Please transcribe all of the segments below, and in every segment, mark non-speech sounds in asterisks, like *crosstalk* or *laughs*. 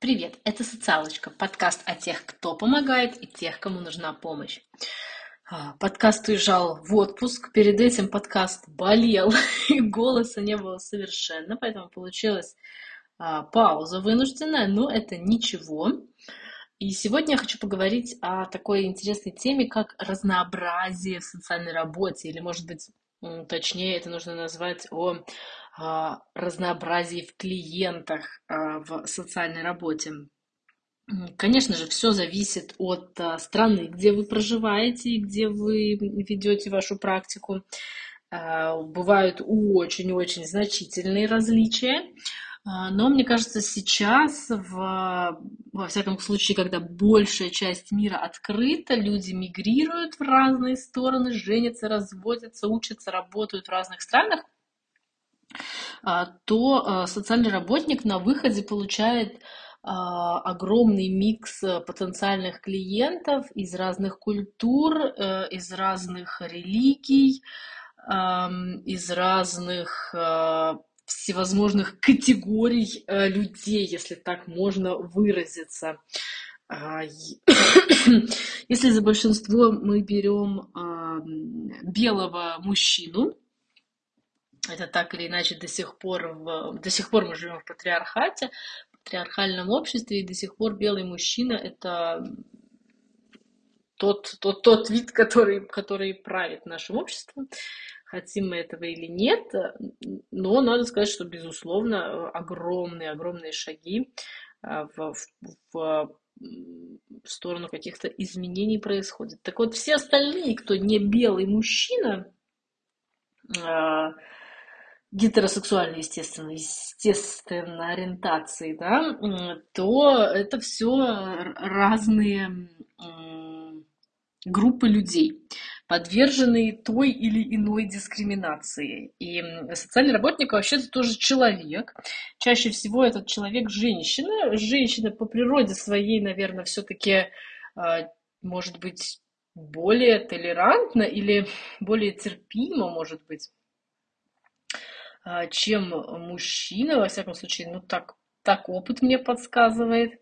Привет, это «Социалочка», подкаст о тех, кто помогает и тех, кому нужна помощь. А, подкаст уезжал в отпуск, перед этим подкаст болел, *laughs* и голоса не было совершенно, поэтому получилась а, пауза вынужденная, но это ничего. И сегодня я хочу поговорить о такой интересной теме, как разнообразие в социальной работе, или, может быть, точнее, это нужно назвать о разнообразии в клиентах а, в социальной работе. Конечно же, все зависит от а, страны, где вы проживаете и где вы ведете вашу практику. Бывают очень-очень значительные различия. Но мне кажется, сейчас, в, во всяком случае, когда большая часть мира открыта, люди мигрируют в разные стороны, женятся, разводятся, учатся, работают в разных странах, а, то а, социальный работник на выходе получает а, огромный микс потенциальных клиентов из разных культур, э, из разных религий, из разных всевозможных категорий э, людей, если так можно выразиться. *coughs* Если за большинство мы берем белого мужчину, это так или иначе до сих пор, в, до сих пор мы живем в патриархате, в патриархальном обществе, и до сих пор белый мужчина это тот, тот, тот вид, который, который правит нашим обществом. Хотим мы этого или нет, но надо сказать, что, безусловно, огромные, огромные шаги а, в, в, в сторону каких-то изменений происходит. Так вот, все остальные, кто не белый мужчина, а, гетеросексуальной, естественно, естественно, ориентации, да, то это все разные группы людей, подверженные той или иной дискриминации. И социальный работник вообще-то тоже человек. Чаще всего этот человек женщина. Женщина по природе своей, наверное, все-таки а, может быть более толерантна или более терпима, может быть, чем мужчина, во всяком случае, ну так, так опыт мне подсказывает.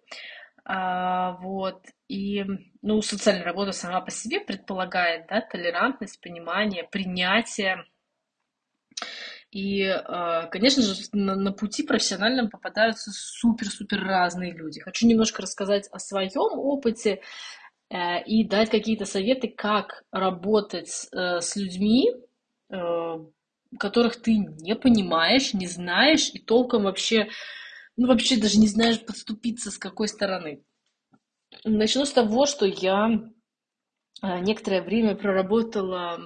А, вот. И, ну, социальная работа сама по себе предполагает, да, толерантность, понимание, принятие. И, а, конечно же, на, пути профессиональном попадаются супер-супер разные люди. Хочу немножко рассказать о своем опыте э, и дать какие-то советы, как работать э, с людьми, э, которых ты не понимаешь, не знаешь и толком вообще, ну вообще даже не знаешь подступиться с какой стороны. Начну с того, что я э, некоторое время проработала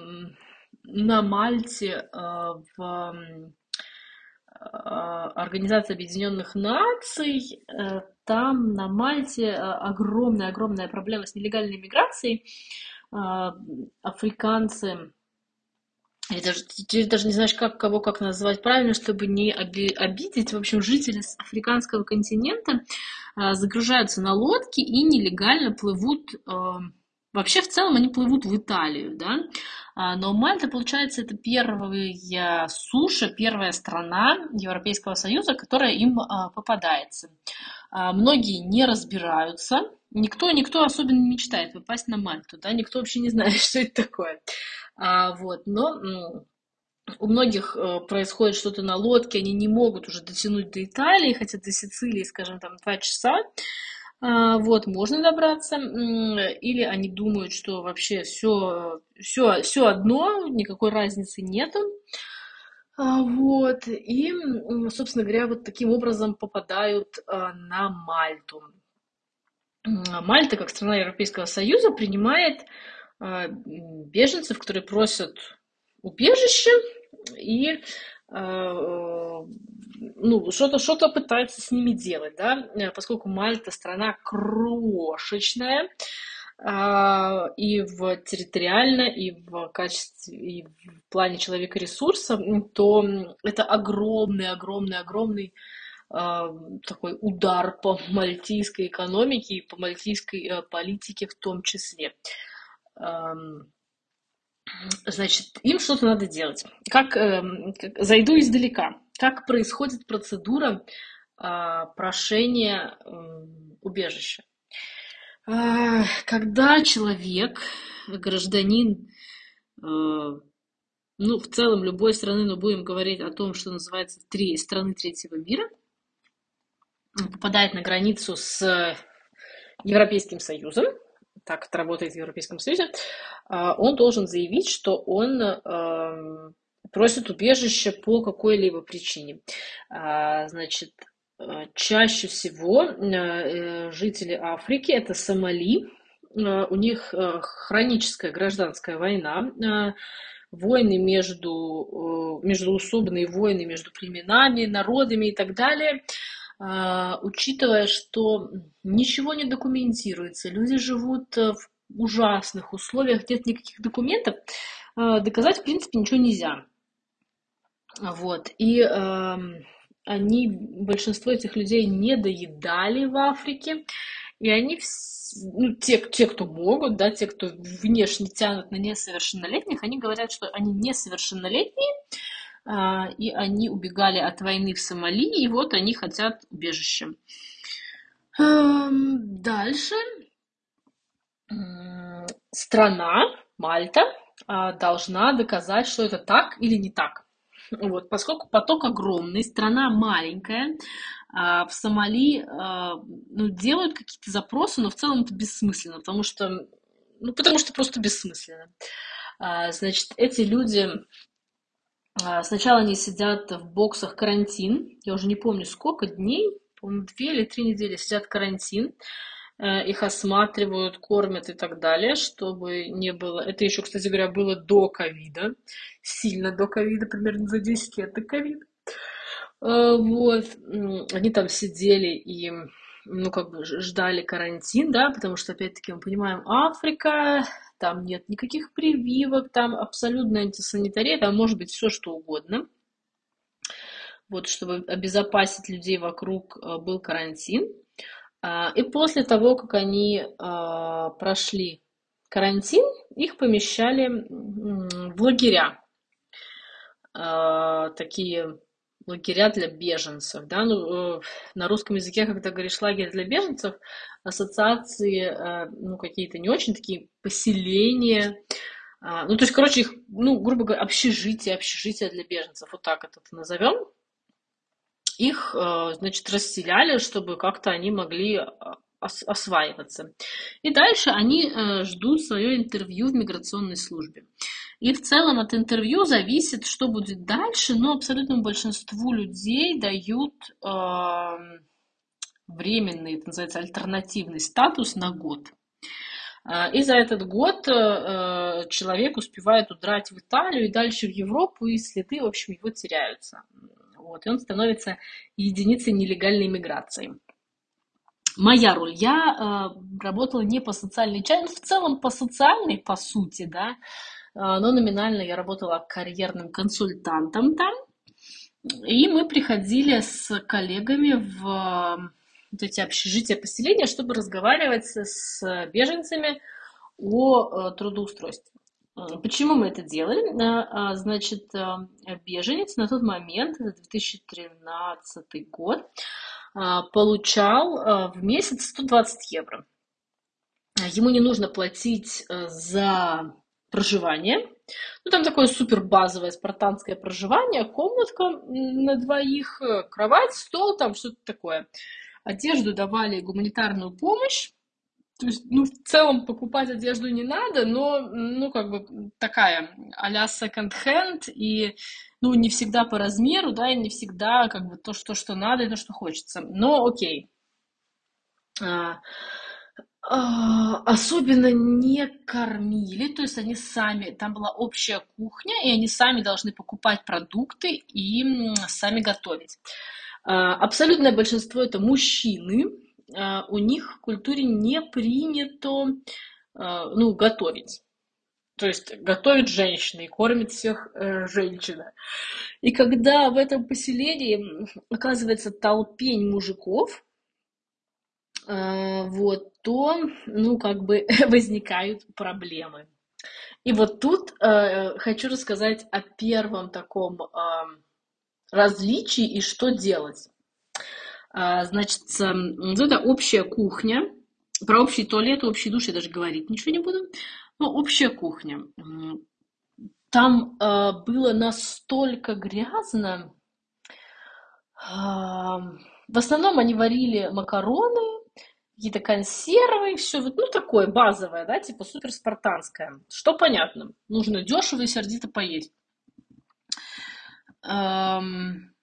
на Мальте э, в э, Организации Объединенных Наций. Там на Мальте огромная-огромная проблема с нелегальной миграцией. Африканцы я даже, ты даже не знаешь, как кого как назвать правильно, чтобы не обидеть. В общем, жители африканского континента а, загружаются на лодки и нелегально плывут. А, вообще, в целом, они плывут в Италию, да. А, но Мальта, получается, это первая суша, первая страна Европейского Союза, которая им попадается. Многие не разбираются, никто, никто особенно не мечтает попасть на Мальту, да, никто вообще не знает, *laughs* что это такое. А, вот, но у многих э, происходит что-то на лодке, они не могут уже дотянуть до Италии, хотя до Сицилии, скажем, там два часа. А, вот, можно добраться. Или они думают, что вообще все, все, все одно, никакой разницы нету. А, вот, и, собственно говоря, вот таким образом попадают а, на Мальту. Мальта, как страна Европейского Союза, принимает беженцев, которые просят убежище и а, ну, что-то что пытается с ними делать, да, поскольку Мальта страна крошечная, и в территориально, и в качестве, и в плане человека ресурса, то это огромный, огромный, огромный такой удар по мальтийской экономике и по мальтийской э, политике в том числе значит, им что-то надо делать. Как, эм, как зайду издалека. Как происходит процедура а, прошения убежище. А, когда человек, гражданин, э, ну, в целом любой страны, но будем говорить о том, что называется три страны третьего мира, попадает на границу с Европейским Союзом, так это работает в Европейском Союзе, а, он должен заявить, что он эм, просит убежище по какой-либо причине. А, значит, э, чаще всего э, жители Африки это Сомали, э, у них хроническая гражданская война, войны между, междуусобные войны между племенами, народами и так далее. А, учитывая, что ничего не документируется, люди живут в ужасных условиях, нет никаких документов, доказать, в принципе, ничего нельзя. Вот. И э, они, большинство этих людей не доедали в Африке. И они, ну, те, те, кто могут, да, те, кто внешне тянут на несовершеннолетних, они говорят, что они несовершеннолетние, э, и они убегали от войны в Сомали, и вот они хотят убежище. Э, дальше. Страна, Мальта, э, должна доказать, что это так или не так. Вот, поскольку поток огромный, страна маленькая, а, в Сомали а, ну, делают какие-то запросы, но в целом это бессмысленно, потому что, ну, потому что просто бессмысленно. А, значит, эти люди сначала они сидят в боксах карантин, я уже не помню сколько дней, по-моему, две или три недели сидят карантин, Э, их осматривают, кормят и так далее, чтобы не было... Это еще, кстати говоря, было до ковида, сильно до ковида, примерно за 10 лет до ковида. Э, вот, они там сидели и, ну, как бы ждали карантин, да, потому что, опять-таки, мы понимаем, Африка, там нет никаких прививок, там абсолютно антисанитария, там может быть все что угодно. Вот, чтобы обезопасить людей вокруг, э, был карантин. А, и после того, как они а, прошли карантин, их помещали в лагеря. А, такие лагеря для беженцев. Да? Ну, э, на русском языке, когда говоришь лагерь для беженцев, ассоциации э, ну, какие-то не очень такие поселения. Ну, то есть, короче, их, ну, грубо говоря, общежитие, общежитие для беженцев, вот так это назовем их, э, значит, расселяли, чтобы как-то они могли осваиваться. И дальше они ждут свое интервью в миграционной службе. И в целом от интервью зависит, что будет дальше, но абсолютному большинству людей дают э, временный, это называется, альтернативный статус на год. И за этот год э, человек успевает удрать в Италию и дальше в Европу, и следы, в общем, его теряются. Вот, и он становится единицей нелегальной миграции. Моя роль. Я э, работала не по социальной части, в целом по социальной, по сути, да, э, но номинально я работала карьерным консультантом там. И мы приходили с коллегами в вот эти общежития, поселения, чтобы разговаривать с беженцами о э, трудоустройстве. Почему мы это делали? А, значит, а, беженец на тот момент, это 2013 год, а, получал в месяц 120 евро. Ему не нужно платить за проживание. Ну, там такое супер базовое спартанское проживание, комнатка на двоих, кровать, стол, там что-то такое. Одежду давали гуманитарную помощь, то есть, ну, в целом покупать одежду не надо, но, ну, как бы такая а-ля second-hand, и, ну, не всегда по размеру, да, и не всегда, как бы, то, что, что надо, и то, что хочется. Но окей. А, особенно не кормили, то есть они сами, там была общая кухня, и они сами должны покупать продукты и сами готовить. А, абсолютное большинство это мужчины, а, у них в культуре не принято а, ну, готовить. То есть готовит женщина и кормит всех э, женщина. И когда в этом поселении оказывается толпень мужиков, вот, то, ну, как бы *laughs* возникают проблемы. И вот тут э, хочу рассказать о первом таком э, различии и что делать. А, значит, это общая кухня. Про общий туалет, общий душ я даже говорить ничего не буду. Но общая кухня. Там э, было настолько грязно. Э, в основном они варили макароны, какие-то консервы, все вот, ну, такое базовое, да, типа супер спартанское. Что понятно, нужно дешево и сердито поесть. Эм,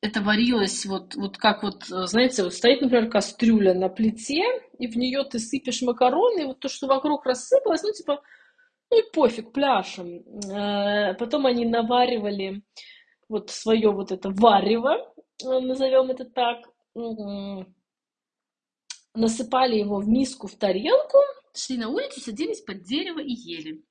это варилось вот, вот как вот, знаете, вот стоит, например, кастрюля на плите, и в нее ты сыпешь макароны, и вот то, что вокруг рассыпалось, ну, типа, ну и пофиг, пляшем. Э, потом они наваривали вот свое вот это варево, э, назовем это так, насыпали его в миску, в тарелку, шли на улицу, садились под дерево и ели.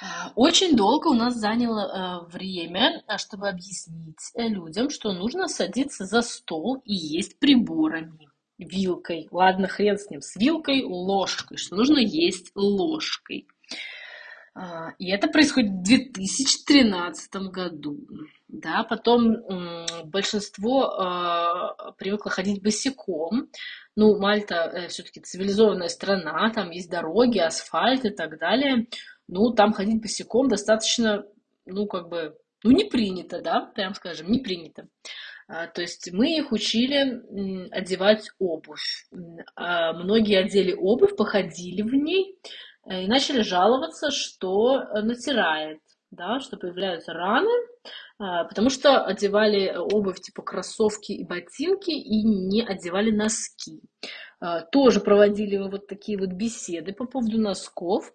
Э, очень долго у нас заняло время, чтобы объяснить людям, что нужно садиться за стол и есть приборами вилкой. Ладно, хрен с ним, с вилкой, ложкой, что нужно есть ложкой. А, и это происходит в 2013 году. Да, потом большинство э, привыкло ходить босиком. Ну, Мальта э, все-таки цивилизованная страна, там есть дороги, асфальт и так далее. Ну, там ходить босиком достаточно, ну, как бы, ну, не принято, да, прям скажем, не принято. А, то есть мы их учили одевать обувь. А многие одели обувь, походили в ней, и начали жаловаться, что э, натирает, да, что появляются раны, а, потому что одевали обувь типа кроссовки и ботинки и не одевали носки. А, тоже проводили вот такие вот беседы по поводу носков.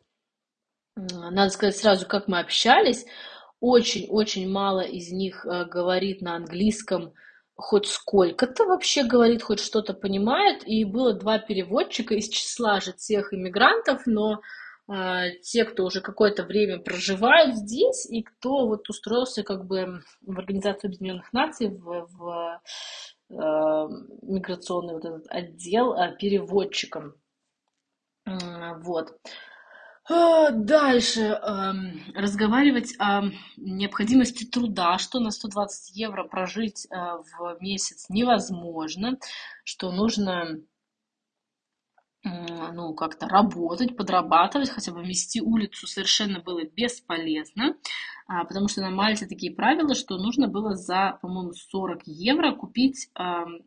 Надо сказать сразу, как мы общались. Очень-очень мало из них э, говорит на английском хоть сколько-то вообще говорит, хоть что-то понимает. И было два переводчика из числа же тех иммигрантов, но э, те, кто уже какое-то время проживают здесь, и кто вот устроился как бы в Организацию Объединенных Наций, в, в э, миграционный вот этот отдел э, переводчиком. Вот. А, дальше эм, разговаривать о необходимости труда, что на 120 евро прожить э, в месяц невозможно, что нужно ну, как-то работать, подрабатывать, хотя бы вести улицу совершенно было бесполезно, а, потому что на Мальте такие правила, что нужно было за, по-моему, 40 евро купить,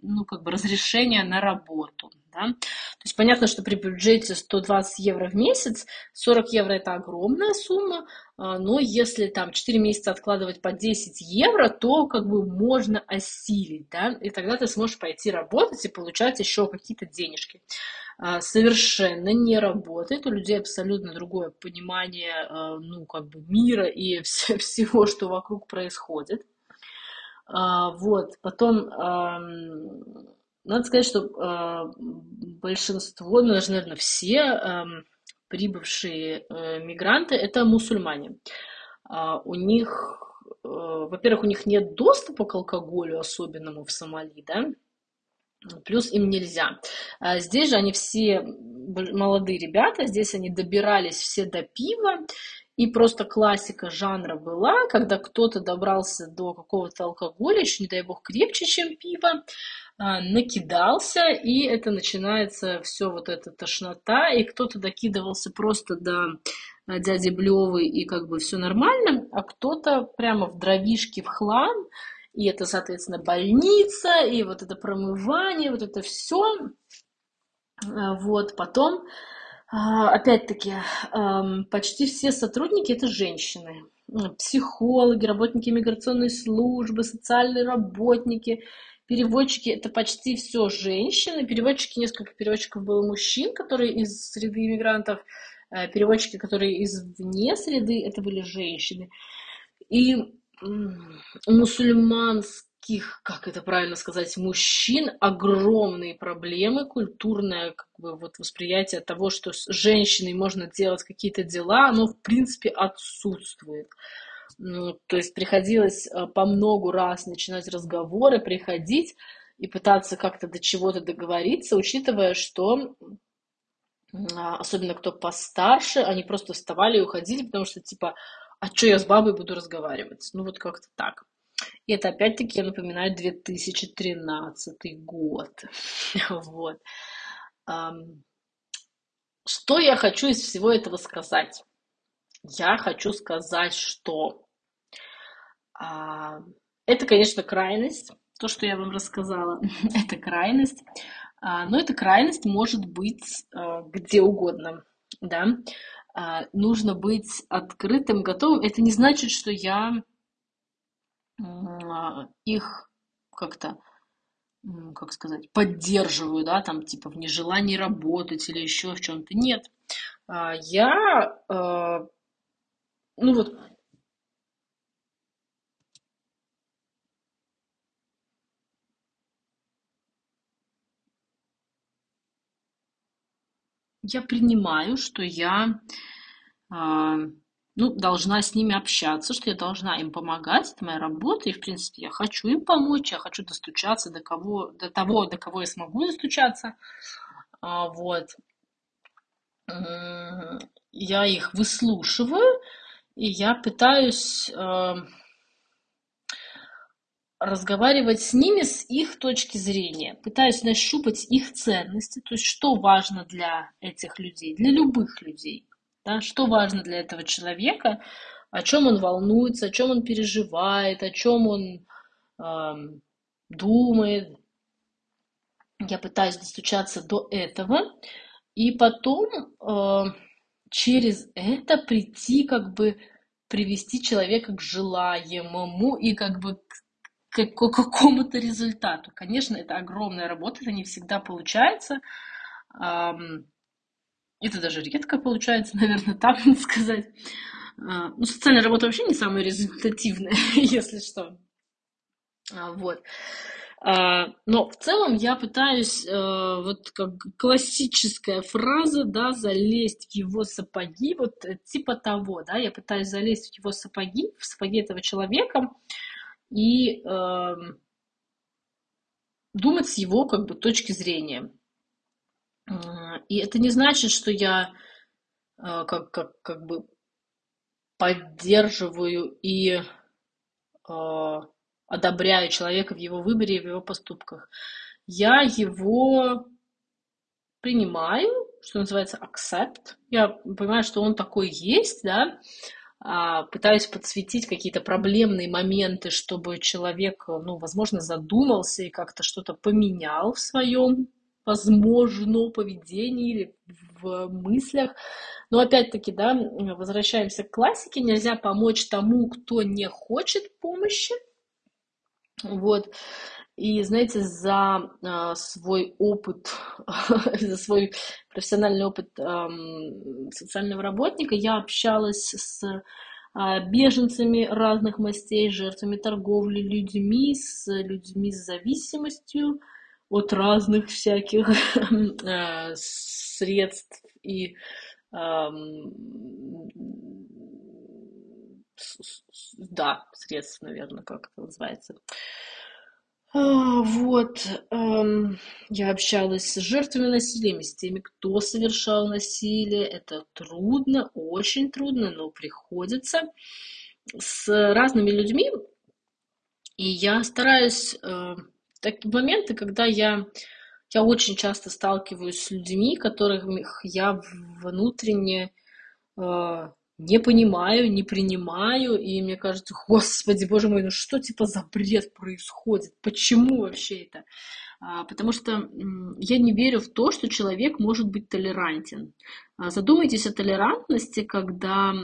ну, как бы разрешение на работу. Да? То есть понятно, что при бюджете 120 евро в месяц, 40 евро это огромная сумма, а, но если там 4 месяца откладывать по 10 евро, то как бы можно осилить, да, и тогда ты сможешь пойти работать и получать еще какие-то денежки. А, совершенно не работает, у людей абсолютно другое понимание, а, ну, как бы мира и *laughs* всего, что вокруг происходит. Вот, потом надо сказать, что большинство, ну, даже, наверное, все прибывшие э, мигранты – это мусульмане. У них, э, во-первых, у них нет доступа к алкоголю особенному в Сомали, да, плюс им нельзя. А здесь же они все молодые ребята, здесь они добирались все до пива, и просто классика жанра была, когда кто-то добрался до какого-то алкоголя, еще не дай бог крепче, чем пиво, а, накидался, и это начинается все вот эта тошнота, и кто-то докидывался просто до а, дяди Блевы, и как бы все нормально, а кто-то прямо в дровишке в хлам, и это, соответственно, больница, и вот это промывание, вот это все. А, вот, потом, опять-таки, почти все сотрудники это женщины. Психологи, работники миграционной службы, социальные работники – Переводчики это почти все женщины. Переводчики, несколько переводчиков было мужчин, которые из среды иммигрантов. Э, переводчики, которые из вне среды, это были женщины. И мусульманских, как это правильно сказать, мужчин огромные проблемы, культурное как бы, вот, восприятие того, что с женщиной можно делать какие-то дела, оно в принципе отсутствует. Ну, то есть приходилось э, по многу раз начинать разговоры, приходить и пытаться как-то до чего-то договориться, учитывая, что а, особенно кто постарше, они просто вставали и уходили, потому что типа, а что я с бабой буду разговаривать? Ну вот как-то так. И это опять-таки, я напоминаю, 2013 год. *laughs* Вот. Что я хочу из всего этого сказать? Я хочу сказать, что а, это, конечно, крайность, то, что я вам рассказала, *laughs* это крайность, а, но эта крайность может быть а, где угодно, да. А, нужно быть открытым, готовым. Это не значит, что я а, их как-то как сказать, поддерживаю, да, там, типа, в нежелании работать или еще в чем-то. Нет. А, я, ну вот, я принимаю, что я а, ну, должна с ними общаться, что я должна им помогать, это моя работа, и, в принципе, я хочу им помочь, я хочу достучаться до кого, до того, до кого я смогу достучаться, а, вот. Я их выслушиваю, и я пытаюсь э, разговаривать с ними с их точки зрения, пытаюсь нащупать их ценности, то есть что важно для этих людей, для любых людей. Да? Что важно для этого человека, о чем он волнуется, о чем он переживает, о чем он э, думает. Я пытаюсь достучаться до этого, и потом э, через это прийти, как бы привести человека к желаемому и как бы к, к какому-то результату. Конечно, это огромная работа, это не всегда получается. Это даже редко получается, *laughs* наверное, так сказать. А, ну, социальная работа вообще не самая результативная, *laughs* если что. А, вот. А, но в целом я пытаюсь, вот как классическая фраза, да, залезть в его сапоги, вот э, типа того, да, я пытаюсь залезть в его сапоги, в сапоги этого человека и э, думать с его как бы точки зрения. И это не значит, что я э, как, как, как бы поддерживаю и э, одобряю человека в его выборе и в его поступках. Я его принимаю, что называется, accept. Я понимаю, что он такой есть, да, пытаюсь подсветить какие-то проблемные моменты, чтобы человек, ну, возможно, задумался и как-то что-то поменял в своем возможно, поведении или в мыслях. Но опять-таки, да, возвращаемся к классике. Нельзя помочь тому, кто не хочет помощи. Вот. И, знаете, за э, свой опыт, *laughs* за свой профессиональный опыт э, социального работника я общалась с э, беженцами разных мастей, жертвами торговли людьми, с людьми с зависимостью, от разных всяких э, *laughs* средств и да, средств, наверное, как это называется. А, вот, я общалась с жертвами насилия, с теми, кто совершал насилие. Это трудно, очень трудно, но приходится. С разными людьми. И я стараюсь э, такие моменты, когда я, я очень часто сталкиваюсь с людьми, которых я внутренне э, не понимаю, не принимаю, и мне кажется, господи, боже мой, ну что типа за бред происходит? Почему вообще это? А, потому что я не верю в то, что человек может быть толерантен. А, задумайтесь о толерантности, когда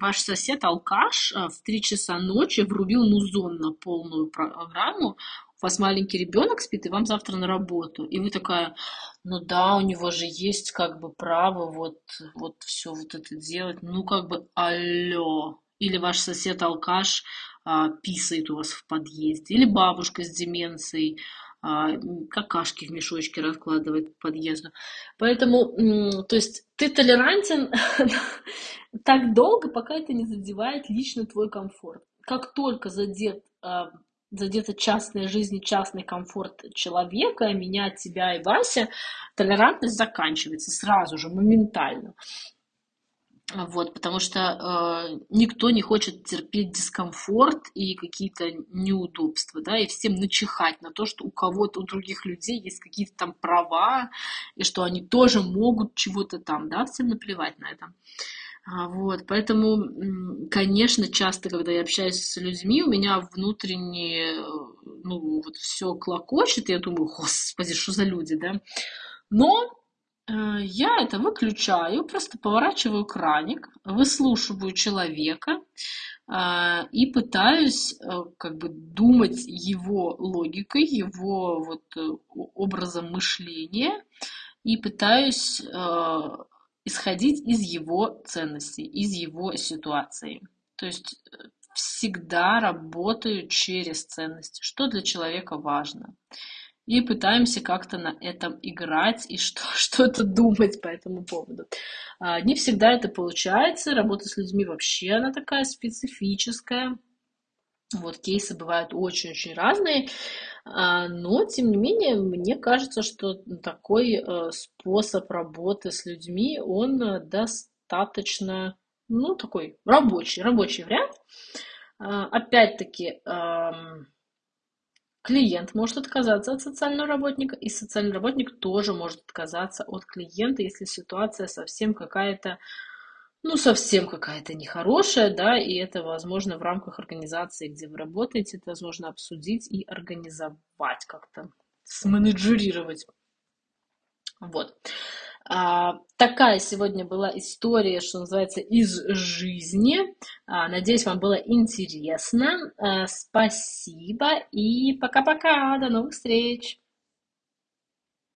ваш сосед алкаш а, в 3 часа ночи врубил музон на полную программу, вас маленький ребенок спит, и вам завтра на работу. И вы такая, ну да, у него же есть как бы право вот, вот все вот это делать. Ну как бы, алло. Или ваш сосед-алкаш а, писает у вас в подъезде. Или бабушка с деменцией а, какашки в мешочке раскладывает по подъезду. Поэтому, то есть ты толерантен *laughs* так долго, пока это не задевает лично твой комфорт. Как только задет а, задета частная жизнь и частный комфорт человека, меня, тебя и Вася, толерантность заканчивается сразу же, моментально. Вот, потому что э, никто не хочет терпеть дискомфорт и какие-то неудобства, да, и всем начихать на то, что у кого-то, у других людей есть какие-то там права, и что они тоже могут чего-то там, да, всем наплевать на это. А, вот, поэтому, конечно, часто, когда я общаюсь с людьми, у меня внутренне, ну, вот все клокочет, и я думаю, господи, что за люди, да. Но э, я это выключаю, просто поворачиваю краник, выслушиваю человека э, и пытаюсь э, как бы думать его логикой, его вот образом мышления и пытаюсь исходить из его ценностей, из его ситуации. То есть э, всегда работаю через ценности, что для человека важно. И пытаемся как-то на этом играть и *laughs* что, что-то думать по этому поводу. А, не всегда это получается. Работа с людьми вообще она такая специфическая. Вот кейсы бывают очень-очень разные. А, но, тем не менее, мне кажется, что такой э, способ работы с людьми, он э, достаточно, ну, такой рабочий, рабочий вариант. А, опять-таки, клиент может отказаться от социального работника, и социальный работник тоже может отказаться от клиента, если ситуация совсем какая-то ну, совсем какая-то нехорошая, да, и это возможно в рамках организации, где вы работаете, это возможно обсудить и организовать как-то, сменеджерировать. Вот. А, такая сегодня была история, что называется, из жизни. А, надеюсь, вам было интересно. А, спасибо и пока-пока. До новых встреч.